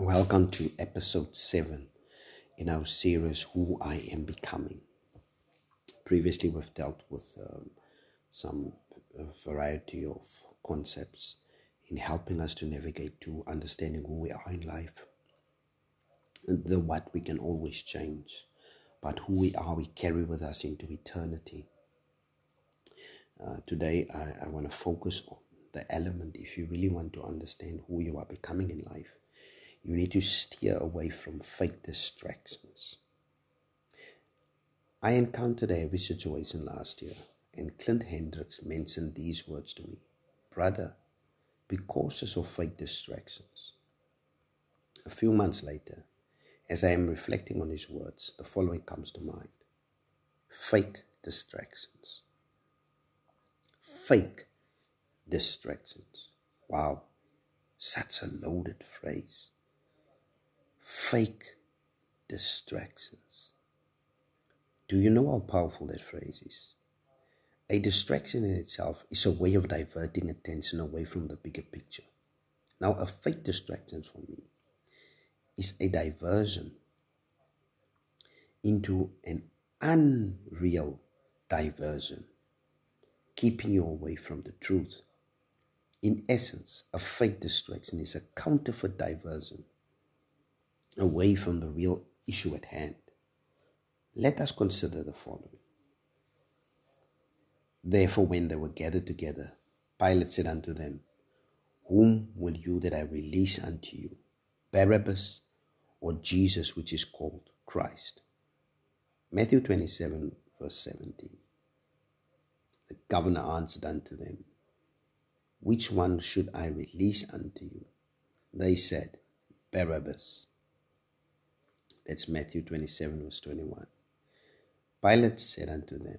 Welcome to episode 7 in our series Who I Am Becoming. Previously, we've dealt with um, some variety of concepts in helping us to navigate to understanding who we are in life. The what we can always change, but who we are, we carry with us into eternity. Uh, today, I, I want to focus on the element if you really want to understand who you are becoming in life you need to steer away from fake distractions. I encountered a heavy situation last year, and Clint Hendricks mentioned these words to me Brother, be cautious of fake distractions. A few months later, as I am reflecting on his words, the following comes to mind fake distractions. Fake distractions. Wow, such a loaded phrase fake distractions. Do you know how powerful that phrase is? A distraction in itself is a way of diverting attention away from the bigger picture. Now, a fake distraction for me is a diversion into an unreal diversion, keeping you away from the truth. In essence, a fake distraction is a counterfeit diversion away from the real issue at hand. Let us consider the following. Therefore, when they were gathered together, Pilate said unto them, Whom will you that I release unto you, Barabbas or Jesus, which is called Christ? Matthew 27, verse 17. The governor answered unto them, Which one should I release unto you? They said, Barabbas. That's Matthew 27, verse 21. Pilate said unto them,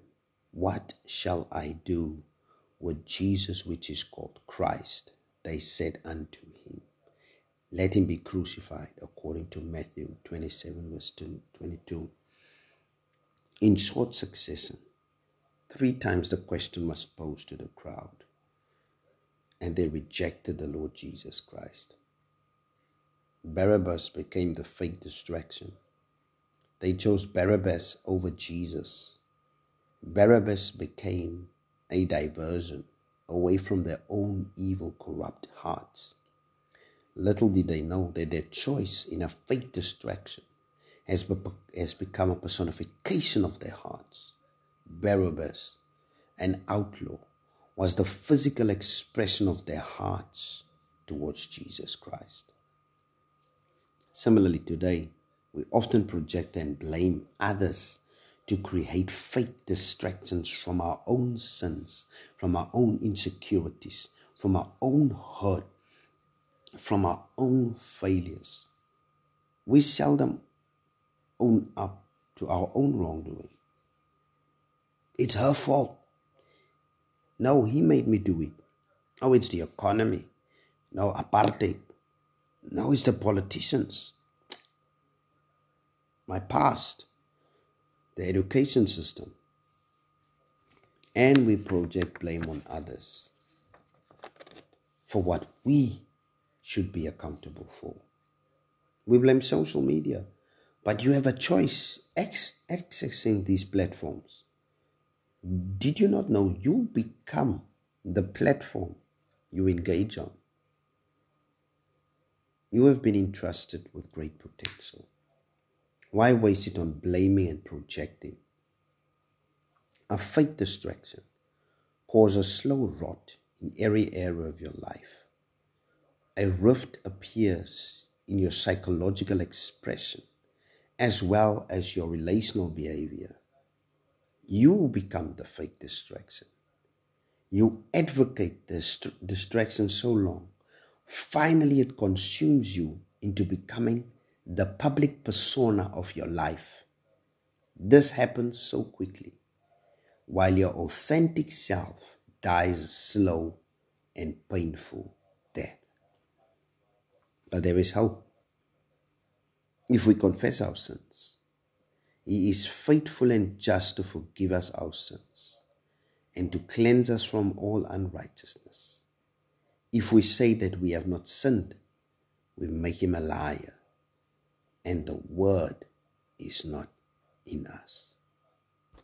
What shall I do with Jesus which is called Christ? They said unto him, Let him be crucified, according to Matthew 27, verse 22. In short succession, three times the question was posed to the crowd, and they rejected the Lord Jesus Christ. Barabbas became the fake distraction. They chose Barabbas over Jesus. Barabbas became a diversion away from their own evil, corrupt hearts. Little did they know that their choice in a fake distraction has, be- has become a personification of their hearts. Barabbas, an outlaw, was the physical expression of their hearts towards Jesus Christ. Similarly, today, we often project and blame others to create fake distractions from our own sins, from our own insecurities, from our own hurt, from our own failures. We seldom own up to our own wrongdoing. It's her fault. No, he made me do it. Oh, it's the economy. No, apartheid. Now it's the politicians. My past, the education system. And we project blame on others for what we should be accountable for. We blame social media, but you have a choice accessing these platforms. Did you not know you become the platform you engage on? You have been entrusted with great potential. Why waste it on blaming and projecting? A fake distraction causes slow rot in every area of your life. A rift appears in your psychological expression as well as your relational behavior. You become the fake distraction. You advocate this distraction so long Finally, it consumes you into becoming the public persona of your life. This happens so quickly, while your authentic self dies a slow and painful death. But there is hope. If we confess our sins, He is faithful and just to forgive us our sins and to cleanse us from all unrighteousness. If we say that we have not sinned, we make him a liar, and the word is not in us.